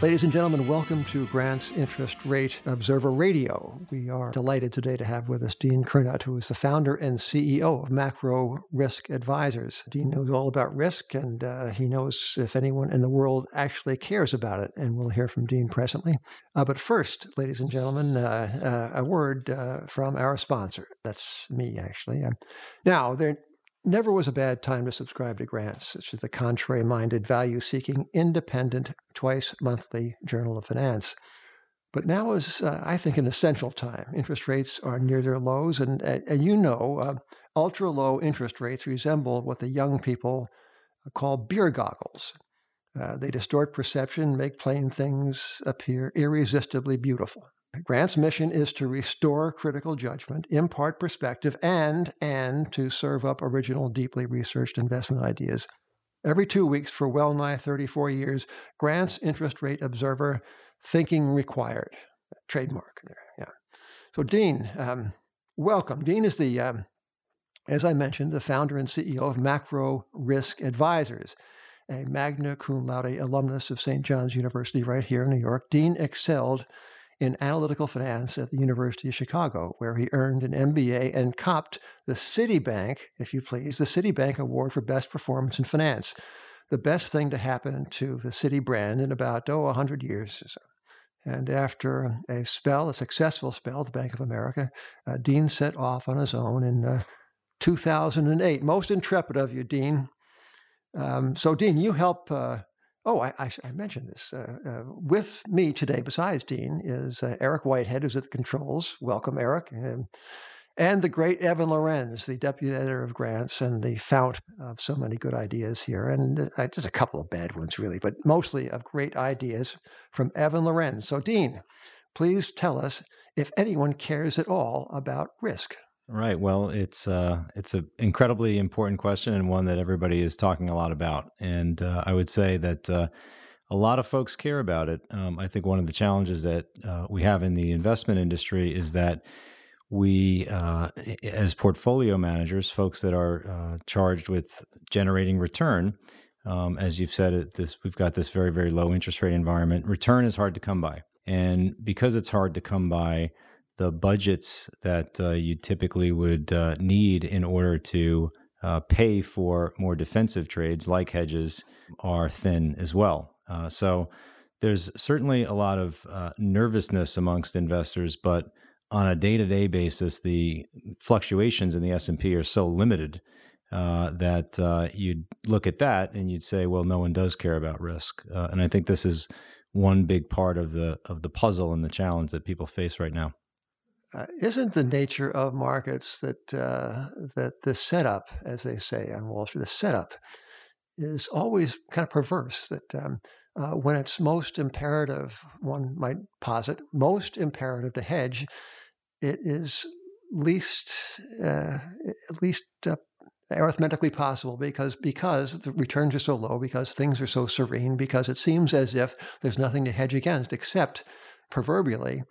Ladies and gentlemen, welcome to Grant's Interest Rate Observer Radio. We are delighted today to have with us Dean Curnutt, who is the founder and CEO of Macro Risk Advisors. Dean knows all about risk, and uh, he knows if anyone in the world actually cares about it, and we'll hear from Dean presently. Uh, but first, ladies and gentlemen, uh, uh a word uh, from our sponsor. That's me, actually. Um, now, there never was a bad time to subscribe to Grants, which is the contrary minded, value seeking, independent, twice monthly journal of finance. But now is, uh, I think, an essential time. Interest rates are near their lows, and, and you know, uh, ultra low interest rates resemble what the young people call beer goggles. Uh, they distort perception, make plain things appear irresistibly beautiful. Grant's mission is to restore critical judgment, impart perspective, and and to serve up original, deeply researched investment ideas. Every two weeks for well nigh 34 years, Grant's Interest Rate Observer, Thinking Required, trademark. Yeah. So, Dean, um, welcome. Dean is the, um, as I mentioned, the founder and CEO of Macro Risk Advisors a magna cum laude alumnus of St. John's University right here in New York. Dean excelled in analytical finance at the University of Chicago, where he earned an MBA and copped the Citibank, if you please, the Citibank Award for Best Performance in Finance. The best thing to happen to the Citi brand in about, oh, 100 years or so. And after a spell, a successful spell, at the Bank of America, uh, Dean set off on his own in uh, 2008. Most intrepid of you, Dean. Um, so, Dean, you help uh, Oh, I, I, I mentioned this. Uh, uh, with me today, besides Dean, is uh, Eric Whitehead, who's at the controls. Welcome, Eric. And, and the great Evan Lorenz, the deputy editor of Grants and the fount of so many good ideas here. And uh, just a couple of bad ones, really, but mostly of great ideas from Evan Lorenz. So, Dean, please tell us if anyone cares at all about risk. Right. Well, it's uh, it's an incredibly important question and one that everybody is talking a lot about. And uh, I would say that uh, a lot of folks care about it. Um, I think one of the challenges that uh, we have in the investment industry is that we, uh, as portfolio managers, folks that are uh, charged with generating return, um, as you've said, it, this we've got this very very low interest rate environment. Return is hard to come by, and because it's hard to come by the budgets that uh, you typically would uh, need in order to uh, pay for more defensive trades like hedges are thin as well. Uh, so there's certainly a lot of uh, nervousness amongst investors, but on a day-to-day basis, the fluctuations in the S&P are so limited uh, that you'd look at that and you'd say, well, no one does care about risk. and I think this is one big part of the of the puzzle and the challenge that people face right now uh, isn't the nature of markets that uh, that the setup, as they say on Wall Street, the setup is always kind of perverse. That um, uh, when it's most imperative, one might posit, most imperative to hedge, it is least uh, at least uh, arithmetically possible because because the returns are so low, because things are so serene, because it seems as if there's nothing to hedge against except proverbially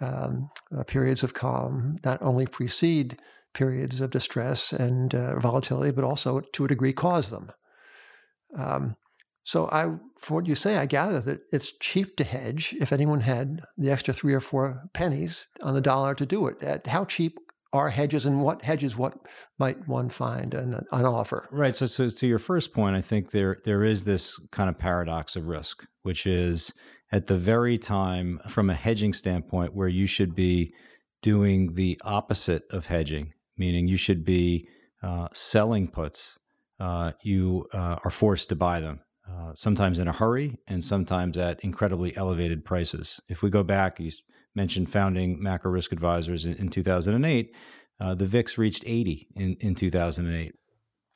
um, uh, periods of calm not only precede periods of distress and uh, volatility, but also to a degree cause them. Um, so, I, for what you say, I gather that it's cheap to hedge if anyone had the extra three or four pennies on the dollar to do it. How cheap are hedges, and what hedges what might one find on, on offer? Right. So, so to your first point, I think there there is this kind of paradox of risk, which is at the very time, from a hedging standpoint, where you should be doing the opposite of hedging, meaning you should be uh, selling puts, uh, you uh, are forced to buy them. Uh, sometimes in a hurry and sometimes at incredibly elevated prices. If we go back, you mentioned founding Macro Risk Advisors in, in 2008. Uh, the VIX reached 80 in, in 2008.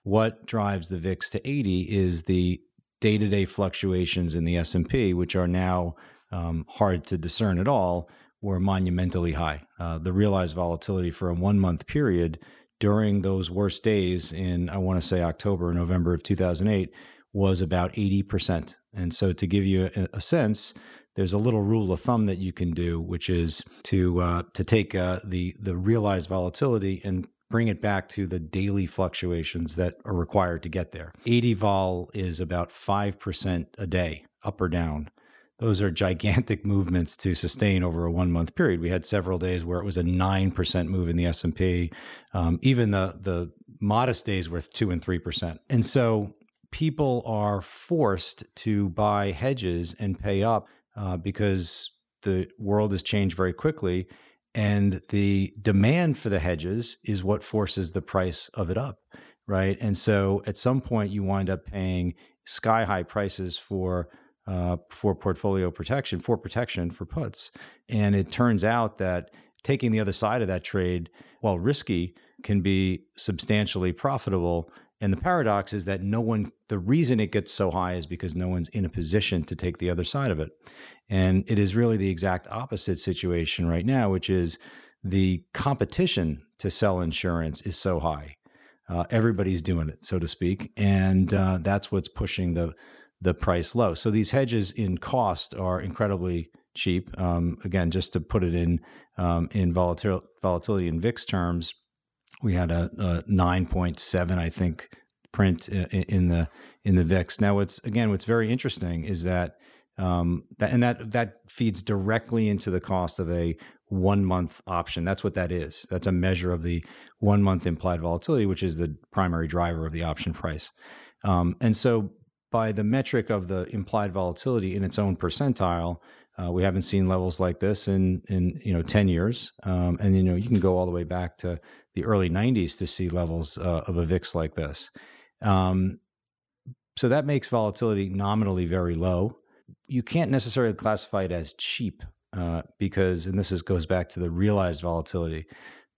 What drives the VIX to 80 is the day-to-day fluctuations in the S&P, which are now um, hard to discern at all, were monumentally high. Uh, the realized volatility for a one-month period during those worst days in, I want to say October, November of 2008, was about 80%. And so, to give you a, a sense, there's a little rule of thumb that you can do, which is to uh, to take uh, the the realized volatility and bring it back to the daily fluctuations that are required to get there. 80 vol is about 5% a day, up or down. those are gigantic movements to sustain over a one month period. We had several days where it was a nine percent move in the S and P. Um, even the the modest days with two and three percent. And so people are forced to buy hedges and pay up uh, because the world has changed very quickly. And the demand for the hedges is what forces the price of it up, right? And so at some point, you wind up paying sky high prices for uh, for portfolio protection, for protection for puts. And it turns out that taking the other side of that trade, while risky, can be substantially profitable. And the paradox is that no one, the reason it gets so high is because no one's in a position to take the other side of it. And it is really the exact opposite situation right now, which is the competition to sell insurance is so high. Uh, everybody's doing it, so to speak. And uh, that's what's pushing the, the price low. So these hedges in cost are incredibly cheap. Um, again, just to put it in um, in volatil- volatility in VIX terms, we had a, a 9.7, I think, print in, the in the VIX. Now, what's again, what's very interesting is that um, that and that that feeds directly into the cost of a one month option. That's what that is. That's a measure of the one month implied volatility, which is the primary driver of the option price. Um, and so, by the metric of the implied volatility in its own percentile, uh, we haven't seen levels like this in in you know ten years, um, and you know you can go all the way back to the early '90s to see levels uh, of a VIX like this. Um, so that makes volatility nominally very low. You can't necessarily classify it as cheap uh, because, and this is, goes back to the realized volatility.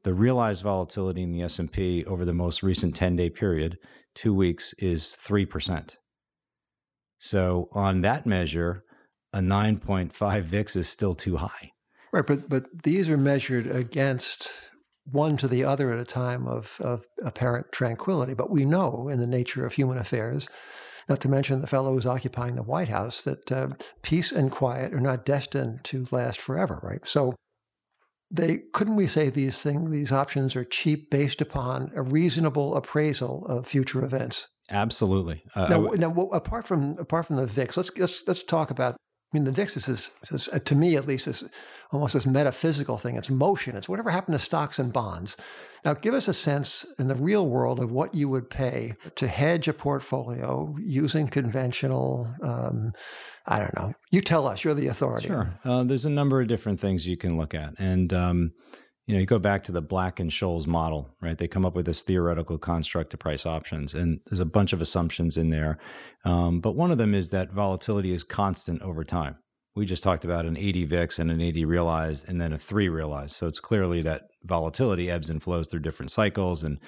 The realized volatility in the S and P over the most recent 10 day period, two weeks, is three percent. So on that measure, a 9.5 VIX is still too high. Right, but but these are measured against one to the other at a time of, of apparent tranquility. But we know in the nature of human affairs, not to mention the fellow who's occupying the White House, that uh, peace and quiet are not destined to last forever, right? So they couldn't we say these things, these options are cheap based upon a reasonable appraisal of future events? Absolutely. Uh, now, w- now, apart from apart from the VIX, let's let's let's talk about I mean, the VIX is, is uh, to me at least, is almost this metaphysical thing. It's motion. It's whatever happened to stocks and bonds. Now, give us a sense in the real world of what you would pay to hedge a portfolio using conventional. Um, I don't know. You tell us. You're the authority. Sure. Uh, there's a number of different things you can look at, and um, you know, you go back to the Black and Scholes model, right? They come up with this theoretical construct to price options, and there's a bunch of assumptions in there. Um, but one of them is that volatility is constant over time. We just talked about an 80 VIX and an 80 realized, and then a three realized. So it's clearly that volatility ebbs and flows through different cycles and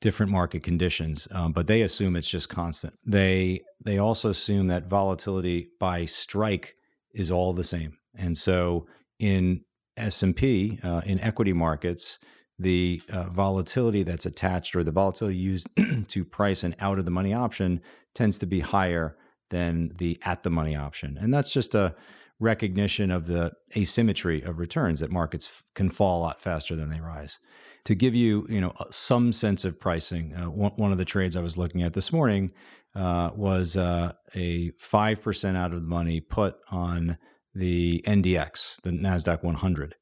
different market conditions. Um, but they assume it's just constant. They they also assume that volatility by strike is all the same, and so in S&P uh, in equity markets, the uh, volatility that's attached or the volatility used to price an out of the money option tends to be higher than the at the money option. And that's just a recognition of the asymmetry of returns that markets f- can fall a lot faster than they rise. To give you, you know, some sense of pricing, uh, one, one, of the trades I was looking at this morning uh, was uh, a 5% out of the money put on the NDX, the NASDAQ 100.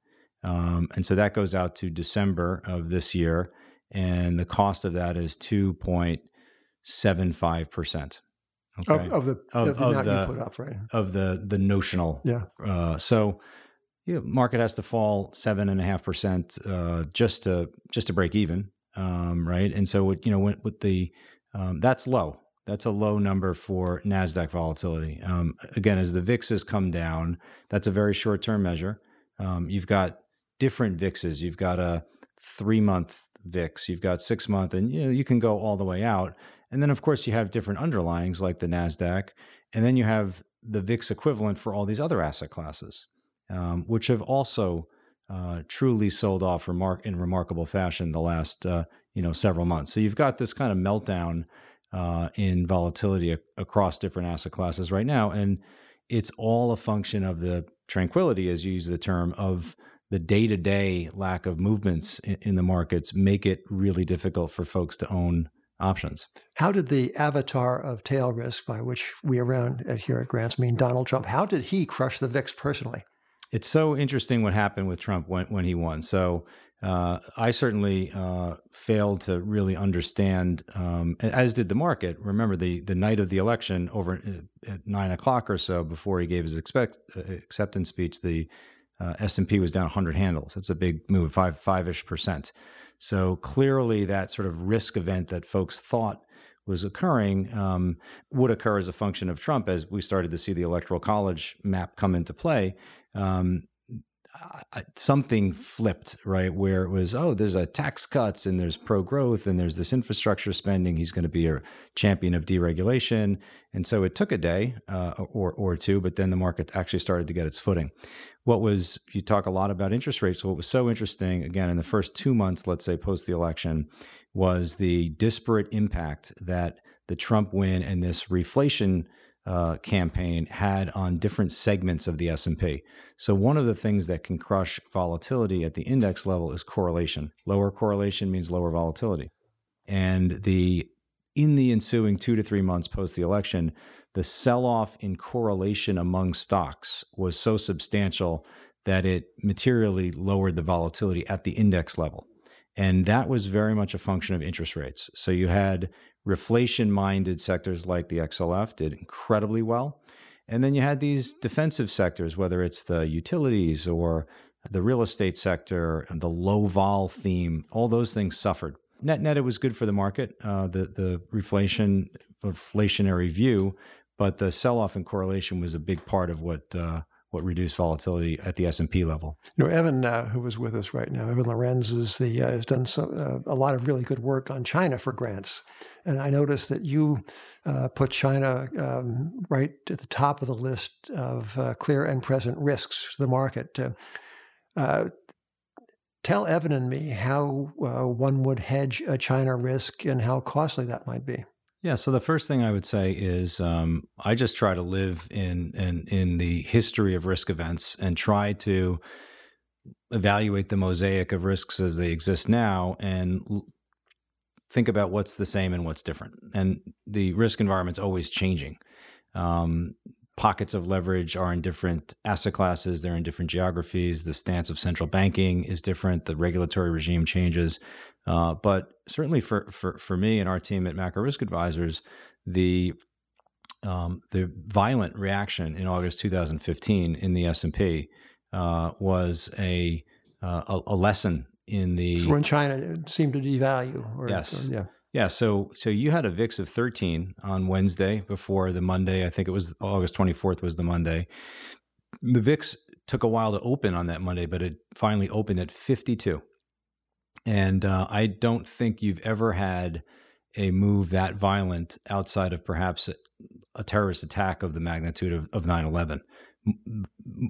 Um, and so that goes out to December of this year. And the cost of that is 2.75%. Okay. Of, of, the of, of, of the, put up, right? Of the the notional. Yeah. Uh, so, yeah, market has to fall seven and a half percent uh, just to just to break even, um, right? And so, you know, with the um, that's low. That's a low number for Nasdaq volatility. Um, again, as the VIX has come down, that's a very short term measure. Um, you've got different VIXs. You've got a three month VIX, you've got six month, and you know, you can go all the way out. And then, of course, you have different underlyings like the NASDAQ. And then you have the VIX equivalent for all these other asset classes, um, which have also uh, truly sold off in remarkable fashion the last uh, you know several months. So you've got this kind of meltdown uh, in volatility a- across different asset classes right now. And it's all a function of the tranquility, as you use the term, of the day to day lack of movements in, in, the markets make it really difficult for folks to own options. How did the avatar of tail risk, by which we around at here at Grants mean Donald Trump, how did he crush the VIX personally? It's so interesting what happened with Trump when, when he won. So uh, I certainly uh, failed to really understand, um, as did the market. Remember the the night of the election, over uh, at nine o'clock or so, before he gave his expect, uh, acceptance speech, the uh, S and P was down 100 handles. That's a big move, five five ish percent. So clearly, that sort of risk event that folks thought was occurring um, would occur as a function of Trump as we started to see the electoral college map come into play. Um, something flipped, right? Where it was, oh, there's a tax cuts and there's pro growth and there's this infrastructure spending. He's going to be a champion of deregulation. And so it took a day uh, or, or two, but then the market actually started to get its footing. What was, you talk a lot about interest rates. What was so interesting, again, in the first two months, let's say post the election, was the disparate impact that the Trump win and this reflation uh, campaign had on different segments of the S&P. So one of the things that can crush volatility at the index level is correlation. Lower correlation means lower volatility. And the in the ensuing 2 to 3 months post the election, the sell-off in correlation among stocks was so substantial that it materially lowered the volatility at the index level. And that was very much a function of interest rates. So you had reflation minded sectors like the XLF did incredibly well. And then you had these defensive sectors, whether it's the utilities or the real estate sector, the low vol theme, all those things suffered. Net net, it was good for the market, uh, the the reflation inflationary view, but the sell off in correlation was a big part of what uh, what reduced volatility at the S and P level. You know, Evan, uh, who is with us right now, Evan Lorenz is the uh, has done so, uh, a lot of really good work on China for grants, and I noticed that you uh, put China um, right at the top of the list of uh, clear and present risks to the market. Uh, tell Evan and me how one would hedge a China risk and how costly that might be. Yeah. So the first thing I would say is um, I just try to live in, in in the history of risk events and try to evaluate the mosaic of risks as they exist now and think about what's the same and what's different. And the risk environment's always changing. Um, pockets of leverage are in different asset classes, they're in different geographies. The stance of central banking is different, the regulatory regime changes. Uh, but certainly for, for, for me and our team at Macro Risk Advisors, the um, the violent reaction in August 2015 in the S&P uh, was a, uh, a, a lesson in the so when China seemed to devalue. Or, yes. Or, yeah. Yeah. So so you had a VIX of 13 on Wednesday before the Monday. I think it was August 24th was the Monday. The VIX took a while to open on that Monday, but it finally opened at 52. And uh, I don't think you've ever had a move that violent outside of perhaps a, a terrorist attack of the magnitude of, of 9-11.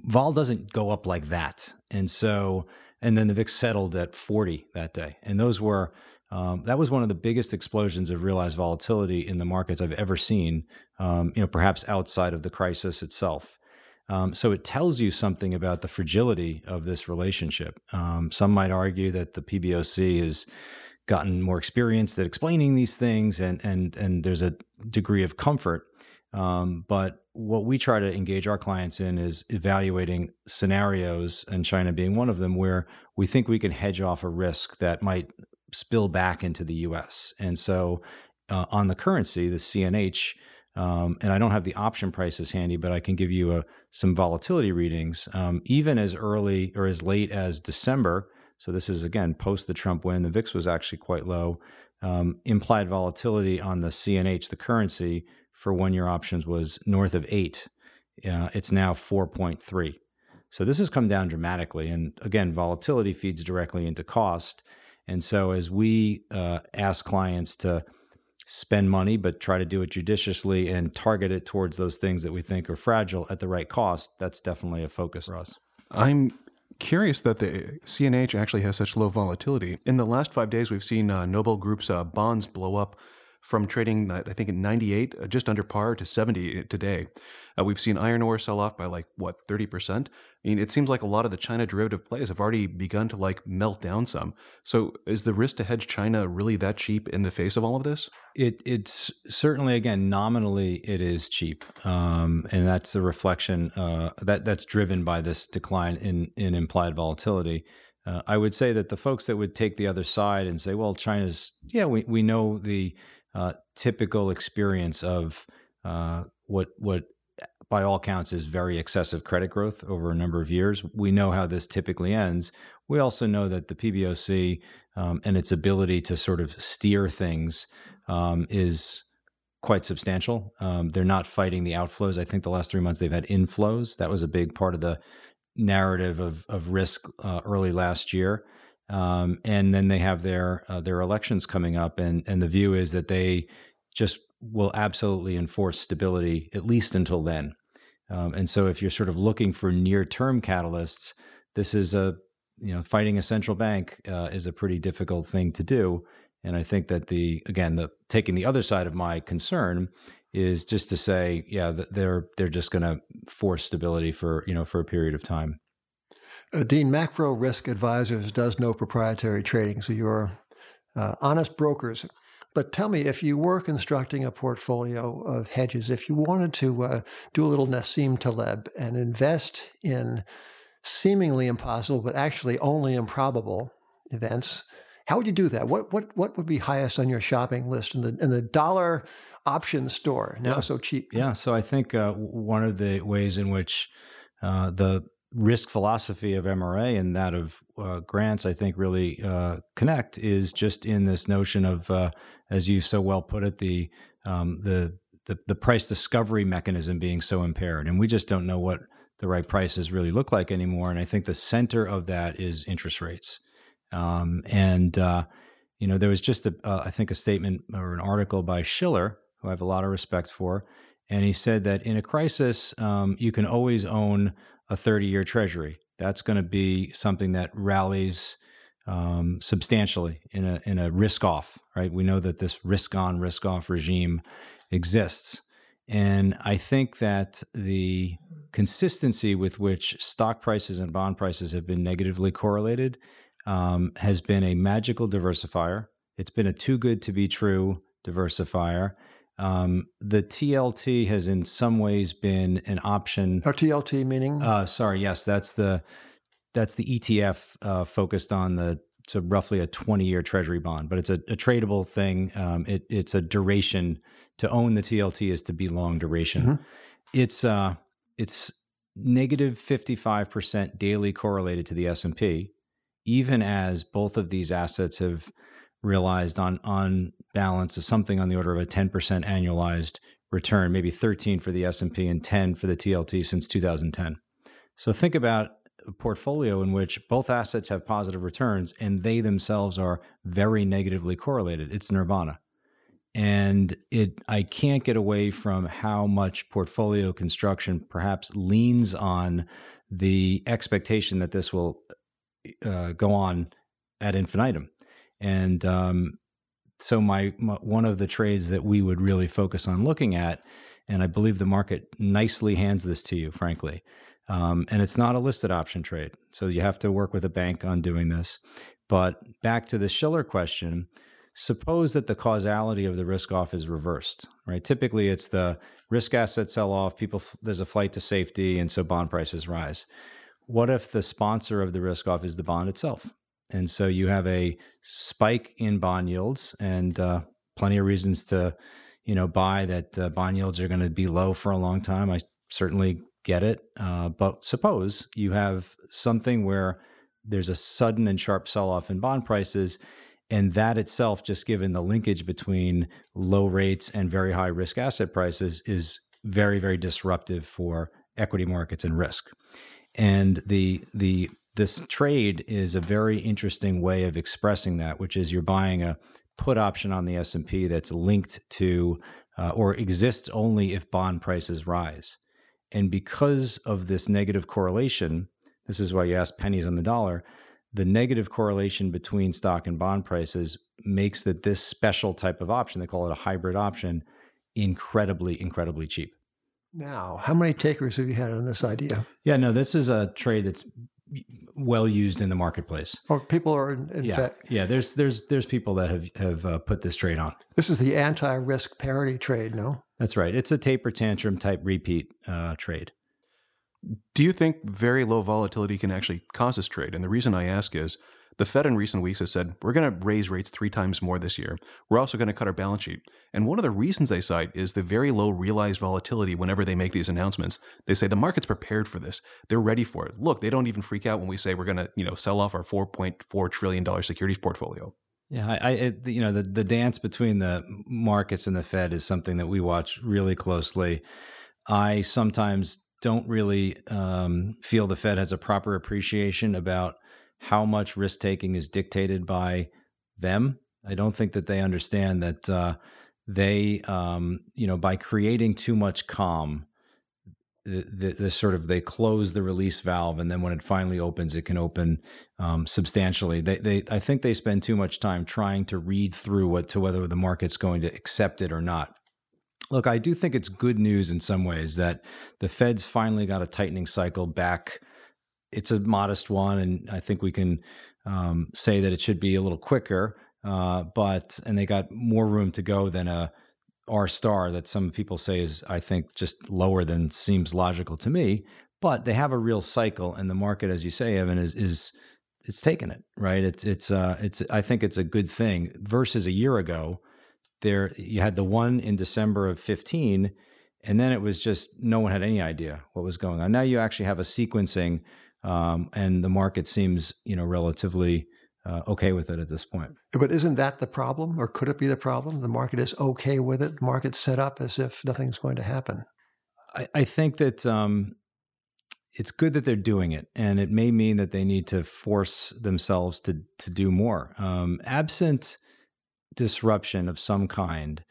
Vol doesn't go up like that. And so, and then the VIX settled at 40 that day. And those were, um, that was one of the biggest explosions of realized volatility in the markets I've ever seen, um, you know, perhaps outside of the crisis itself. Um, so it tells you something about the fragility of this relationship. Um, some might argue that the PBOC has gotten more experienced at explaining these things, and and and there's a degree of comfort. Um, but what we try to engage our clients in is evaluating scenarios, and China being one of them, where we think we can hedge off a risk that might spill back into the U.S. And so, uh, on the currency, the CNH um, and I don't have the option prices handy, but I can give you a, some volatility readings. Um, even as early or as late as December, so this is again post the Trump win, the VIX was actually quite low. Um, implied volatility on the CNH, the currency for one year options was north of eight. Uh, it's now 4.3. So this has come down dramatically. And again, volatility feeds directly into cost. And so as we uh, ask clients to spend money, but try to do it judiciously and target it towards those things that we think are fragile at the right cost. That's definitely a focus for us. I'm curious that the CNH actually has such low volatility. In the last five days, we've seen uh, Noble Group's uh, bonds blow up from trading, I think, at 98, uh, just under par, to 70 today. Uh, we've seen iron ore sell off by like, what, 30%? I mean, it seems like a lot of the China derivative plays have already begun to like melt down some. So is the risk to hedge China really that cheap in the face of all of this? It, it's certainly, again, nominally it is cheap. Um, and that's a reflection uh, that that's driven by this decline in, in implied volatility. Uh, I would say that the folks that would take the other side and say, well, China's, yeah, we, we know the uh, typical experience of uh, what, what by all counts is very excessive credit growth over a number of years. We know how this typically ends. We also know that the PBOC um, and its ability to sort of steer things um, is quite substantial. Um, they're not fighting the outflows. I think the last three months they've had inflows. That was a big part of the narrative of of risk uh, early last year, um, and then they have their uh, their elections coming up, and and the view is that they just will absolutely enforce stability at least until then. Um, and so, if you're sort of looking for near term catalysts, this is a you know fighting a central bank uh, is a pretty difficult thing to do. And I think that the again the taking the other side of my concern is just to say, yeah, they're they're just going to force stability for you know for a period of time. Uh, Dean, Macro Risk Advisors does no proprietary trading, so you're uh, honest brokers. But tell me, if you were constructing a portfolio of hedges, if you wanted to uh, do a little Nassim Taleb and invest in seemingly impossible, but actually only improbable events, how would you do that? What what what would be highest on your shopping list in the in the dollar option store now yeah. so cheap. Yeah. So I think uh, one of the ways in which uh, the risk philosophy of MRA and that of uh, grants, I think, really uh, connect is just in this notion of, uh, as you so well put it, the, um, the the the price discovery mechanism being so impaired, and we just don't know what the right prices really look like anymore. And I think the center of that is interest rates. Um, and uh, you know, there was just a, uh, I think a statement or an article by Shiller who I have a lot of respect for. And he said that in a crisis, um, you can always own a 30 year treasury. That's going to be something that rallies um, substantially in a, in a risk off, right? We know that this risk on, risk off regime exists. And I think that the consistency with which stock prices and bond prices have been negatively correlated um, has been a magical diversifier. It's been a too good to be true diversifier. Um, the TLT has in some ways been an option. Or TLT meaning? Uh, sorry, yes, that's the that's the ETF uh, focused on the so roughly a 20 year treasury bond, but it's a, a tradable thing. Um, it, it's a duration to own the TLT is to be long duration. Mm-hmm. It's uh, it's negative 55% daily correlated to the S&P, even as both of these assets have realized on on balance of something on the order of a 10% annualized return, maybe 13 for the S&P and 10 for the TLT since 2010. So think about a portfolio in which both assets have positive returns and they themselves are very negatively correlated. It's nirvana. And it I can't get away from how much portfolio construction perhaps leans on the expectation that this will uh, go on ad infinitum. And um, so my, my, one of the trades that we would really focus on looking at, and I believe the market nicely hands this to you, frankly. Um, and it's not a listed option trade, so you have to work with a bank on doing this. But back to the Shiller question, suppose that the causality of the risk off is reversed, right? Typically, it's the risk asset sell off, people there's a flight to safety, and so bond prices rise. What if the sponsor of the risk off is the bond itself? And so you have a spike in bond yields and uh, plenty of reasons to, you know, buy that uh, bond yields are going to be low for a long time. I certainly get it. Uh, but suppose you have something where there's a sudden and sharp sell off in bond prices. And that itself, just given the linkage between low rates and very high risk asset prices, is very, very disruptive for equity markets and risk. And the the this trade is a very interesting way of expressing that, which is you're buying a put option on the S&P that's linked to uh, or exists only if bond prices rise. And because of this negative correlation, this is why you ask pennies on the dollar, the negative correlation between stock and bond prices makes that this special type of option, they call it a hybrid option, incredibly, incredibly cheap. Now, how many takers have you had on this idea? Yeah, no, this is a trade that's well used in the marketplace. Or people are in, in yeah, fact. yeah. There's there's there's people that have have uh, put this trade on. This is the anti-risk parity trade, no? That's right. It's a taper tantrum type repeat uh, trade. Do you think very low volatility can actually cause this trade? And the reason I ask is the Fed in recent weeks has said, we're going to raise rates three times more this year. We're also going to cut our balance sheet. And one of the reasons they cite is the very low realized volatility whenever they make these announcements. They say the market's prepared for this. They're ready for it. Look, they don't even freak out when we say we're going to, you know, sell off our $4.4 trillion securities portfolio. Yeah, I, I it, you know, the, the dance between the markets and the Fed is something that we watch really closely. I sometimes don't really um, feel the Fed has a proper appreciation about how much risk taking is dictated by them. I don't think that they understand that uh, they, um, you know, by creating too much calm, the, the, the, sort of they close the release valve, and then when it finally opens, it can open um, substantially. They, they, I think they spend too much time trying to read through what to whether the market's going to accept it or not. Look, I do think it's good news in some ways that the Fed's finally got a tightening cycle back. It's a modest one, and I think we can um, say that it should be a little quicker. Uh, but and they got more room to go than a R star that some people say is, I think, just lower than seems logical to me. But they have a real cycle, and the market, as you say, Evan, is is it's taken it right. It's it's uh it's I think it's a good thing versus a year ago there you had the one in December of 15 and then it was just no one had any idea what was going on. Now you actually have a sequencing um, and the market seems, you know, relatively uh, okay with it at this point. But isn't that the problem, or could it be the problem? The market is okay with it. The market's set up as if nothing's going to happen. I, I think that um, it's good that they're doing it, and it may mean that they need to force themselves to to do more. Um, absent disruption of some kind,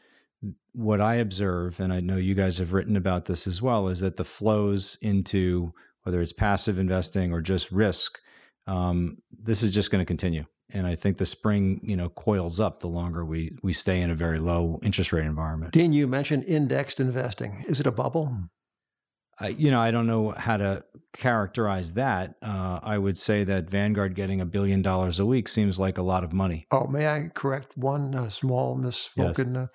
what I observe, and I know you guys have written about this as well, is that the flows into whether it's passive investing or just risk, um, this is just going to continue. And I think the spring, you know, coils up the longer we we stay in a very low interest rate environment. Dean, you mentioned indexed investing. Is it a bubble? I, you know, I don't know how to characterize that. Uh, I would say that Vanguard getting a billion dollars a week seems like a lot of money. Oh, may I correct one uh, small misspoken? Yes.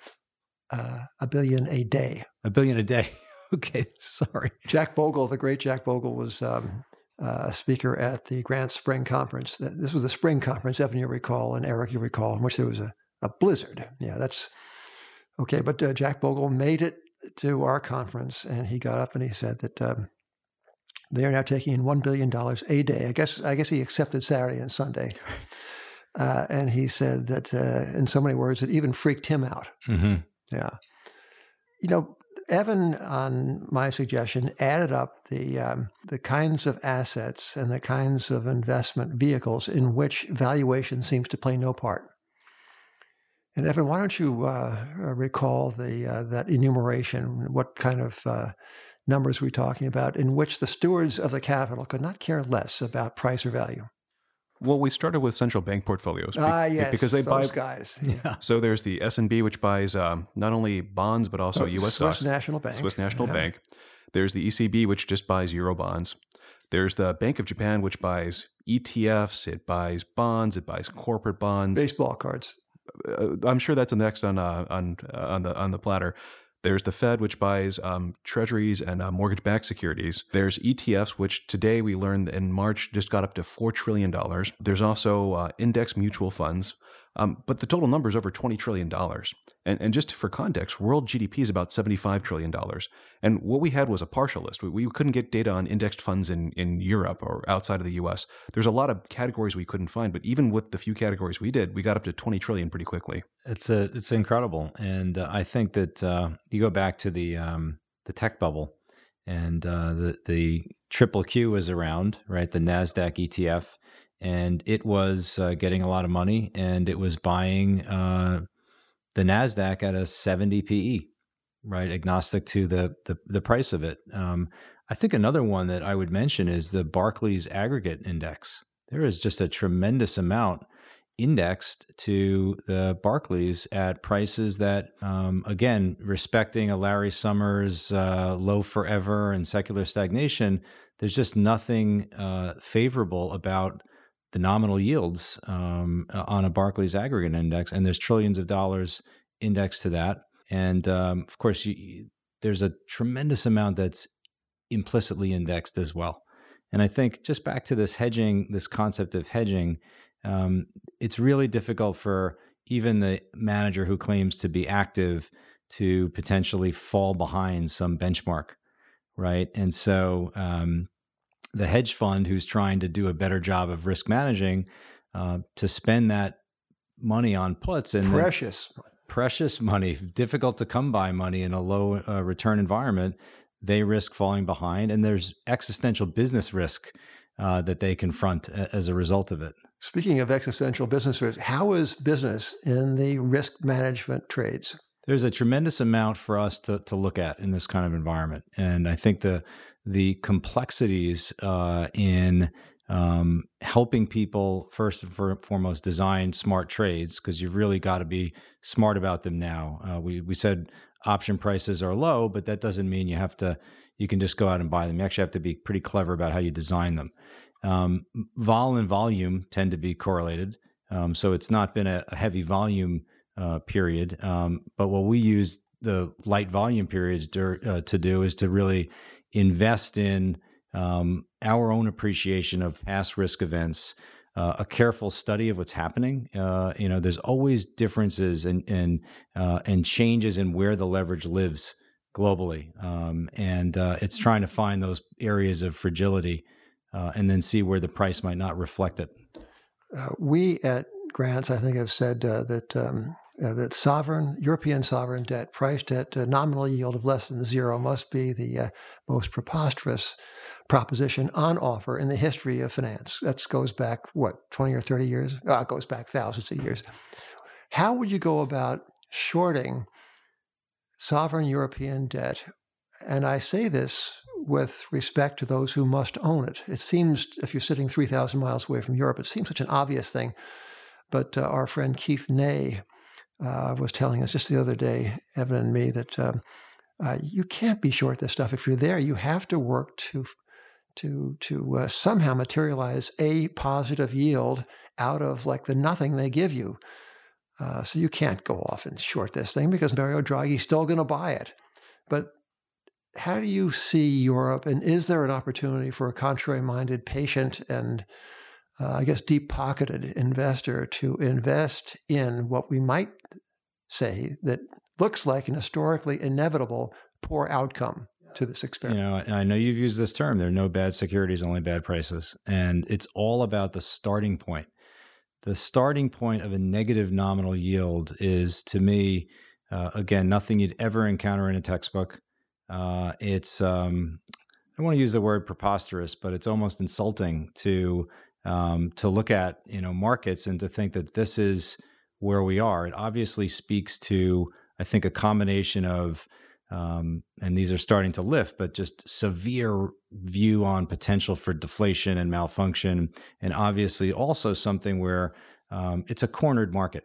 Uh, a billion a day. A billion a day. okay, sorry. Jack Bogle, the great Jack Bogle, was um, uh, a speaker at the Grant Spring Conference. This was a spring conference, Evan, you recall, and Eric, you recall, in which there was a, a blizzard. Yeah, that's okay. But uh, Jack Bogle made it to our conference, and he got up and he said that um, they are now taking in one billion dollars a day. I guess I guess he accepted Saturday and Sunday, uh, and he said that uh, in so many words it even freaked him out. Mm-hmm. Yeah, you know, Evan, on my suggestion, added up the um, the kinds of assets and the kinds of investment vehicles in which valuation seems to play no part. And Evan, why don't you uh, uh, recall the uh, that enumeration? What kind of uh, numbers we're talking about, in which the stewards of the capital could not care less about price or value? Well, we started with central bank portfolios. Ah, yes, because they those buy guys. Yeah. So there's the S and B, which buys um, not only bonds but also oh, U.S. Swiss stocks. National Bank. Swiss National yeah. Bank. There's the ECB, which just buys euro bonds. There's the Bank of Japan, which buys ETFs. It buys bonds. It buys corporate bonds. Baseball cards uh, I'm sure that's the next on uh, on uh, on the on the platter. There's the Fed, which buys um, treasuries and uh, mortgage-backed securities. There's ETFs, which today we learned in March just got up to four trillion dollars. There's also uh, index mutual funds, um, but the total number is over $20 trillion. And, and just for context, world GDP is about $75 trillion. And what we had was a partial list. We, we couldn't get data on indexed funds in, in Europe or outside of the US. There's a lot of categories we couldn't find, but even with the few categories we did, we got up to 20 trillion pretty quickly. It's a, it's incredible. And uh, I think that uh, you go back to the, um, the tech bubble and uh, the, the triple Q was around, right? The NASDAQ ETF and it was uh, getting a lot of money and it was buying uh, the Nasdaq at a 70 PE, right? Agnostic to the the, the price of it. Um, I think another one that I would mention is the Barclays Aggregate Index. There is just a tremendous amount indexed to the Barclays at prices that, um, again, respecting a Larry Summers uh, low forever and secular stagnation, there's just nothing uh, favorable about the nominal yields um, on a Barclays aggregate index, and there's trillions of dollars indexed to that. And um, of course, you, there's a tremendous amount that's implicitly indexed as well. And I think just back to this hedging, this concept of hedging, um, it's really difficult for even the manager who claims to be active to potentially fall behind some benchmark, right? And so um, the hedge fund who's trying to do a better job of risk managing uh, to spend that money on puts and precious precious money difficult to come by money in a low uh, return environment they risk falling behind and there's existential business risk uh, that they confront as a result of it. Speaking of existential business risk how is business in the risk management trades? There's a tremendous amount for us to, to look at in this kind of environment. And i think the the complexities uh, in um, helping people first and foremost design smart trades because you've really got to be smart about them now. Uh, we we said option prices are low, but that doesn't mean you have to. You can just go out and buy them. You actually have to be pretty clever about how you design them. Um, vol and volume tend to be correlated, um, so it's not been a, a heavy volume uh, period. Um, but what we use the light volume periods uh, to do is to really invest in um, our own appreciation of past risk events, uh, a careful study of what's happening. Uh, you know, there's always differences and and uh, and changes in where the leverage lives globally, um, and uh, it's trying to find those areas of fragility uh, and then see where the price might not reflect it. Uh, we at Grants, I think, have said that um, uh, that sovereign European sovereign debt priced at a nominal yield of less than zero must be the uh, most preposterous proposition on offer in the history of finance. That goes back what twenty or thirty years. Oh, it goes back thousands of years. How would you go about shorting sovereign European debt? And I say this with respect to those who must own it. It seems, if you're sitting 3,000 miles away from Europe, it seems such an obvious thing. But uh, our friend Keith Ney uh, was telling us just the other day, Evan and me, that um, uh, you can't be short this stuff. If you're there, you have to work to to to uh, somehow materialize a positive yield out of like the nothing they give you. Uh, so you can't go off and short this thing because Mario Draghi's still going to buy it. But how do you see Europe, and is there an opportunity for a contrary-minded, patient, and uh, I guess, deep pocketed investor to invest in what we might say that looks like an historically inevitable poor outcome to this experiment. You know, and I know you've used this term. There are no bad securities, only bad prices. And it's all about the starting point. The starting point of a negative nominal yield is, to me, uh, again, nothing you'd ever encounter in a textbook. Uh, it's, um, I don't want to use the word preposterous, but it's almost insulting to um, to look at you know markets and to think that this is where we are. It obviously speaks to I think a combination of um, and these are starting to lift, but just severe view on potential for deflation and malfunction, and obviously also something where um, it's a cornered market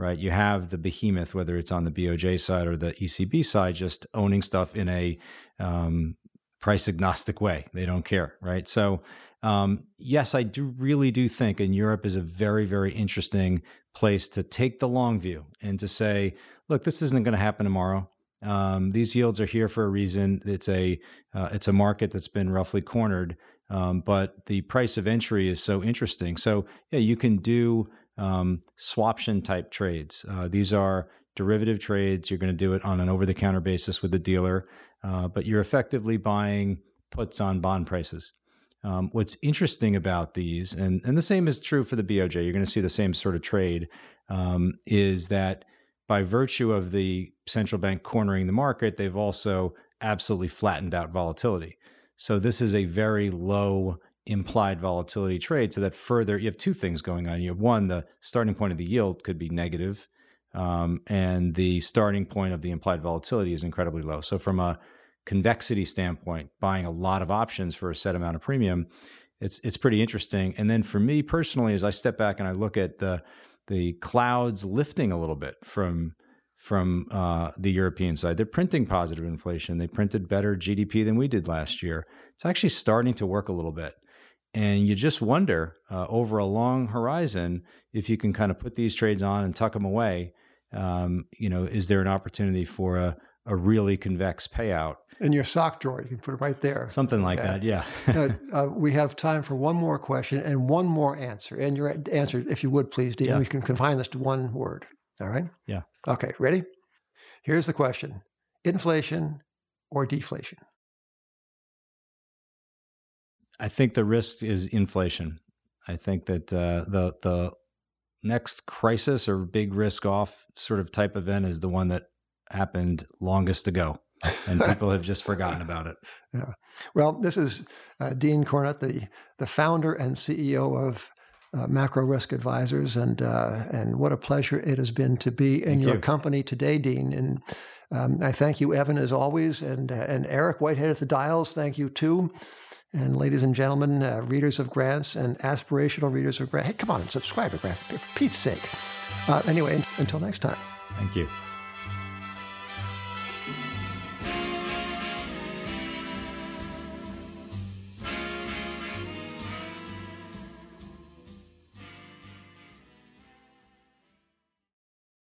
right? You have the behemoth, whether it's on the BOJ side or the ECB side, just owning stuff in a um, price agnostic way. They don't care, right? So um, yes, I do really do think, and Europe is a very, very interesting place to take the long view and to say, look, this isn't going to happen tomorrow. Um, these yields are here for a reason. It's a uh, it's a market that's been roughly cornered, um, but the price of entry is so interesting. So yeah, you can do um, swaption type trades. Uh, these are derivative trades. You're going to do it on an over the counter basis with a dealer, uh, but you're effectively buying puts on bond prices. Um, what's interesting about these, and, and the same is true for the BOJ, you're going to see the same sort of trade, um, is that by virtue of the central bank cornering the market, they've also absolutely flattened out volatility. So this is a very low implied volatility trade. So that further, you have two things going on. You have one, the starting point of the yield could be negative, um, and the starting point of the implied volatility is incredibly low. So from a convexity standpoint, buying a lot of options for a set amount of premium, it's it's pretty interesting. And then for me personally, as I step back and I look at the the clouds lifting a little bit from from uh, the European side. They're printing positive inflation. They printed better GDP than we did last year. It's actually starting to work a little bit. And you just wonder uh, over a long horizon if you can kind of put these trades on and tuck them away. Um, you know, is there an opportunity for a, a really convex payout? In your sock drawer, you can put it right there. Something like that, yeah. uh, uh, we have time for one more question and one more answer. And your answer, if you would please, Dean, yeah. we can confine this to one word. All right? Yeah. Okay, ready? Here's the question inflation or deflation? I think the risk is inflation. I think that uh, the the next crisis or big risk off sort of type event is the one that happened longest ago, and people have just forgotten about it. Yeah. Well, this is uh, Dean Curnutt, the the founder and CEO of uh, Macro Risk Advisors, and uh, and what a pleasure it has been to be in thank your you. company today, Dean. And um, I thank you, Evan, as always, and uh, and Eric Whitehead at the dials. Thank you too. And ladies and gentlemen, uh, readers of Grant's and aspirational readers of Grant's, hey, come on and subscribe to Grant, for Pete's sake. Uh, anyway, until next time. Thank you.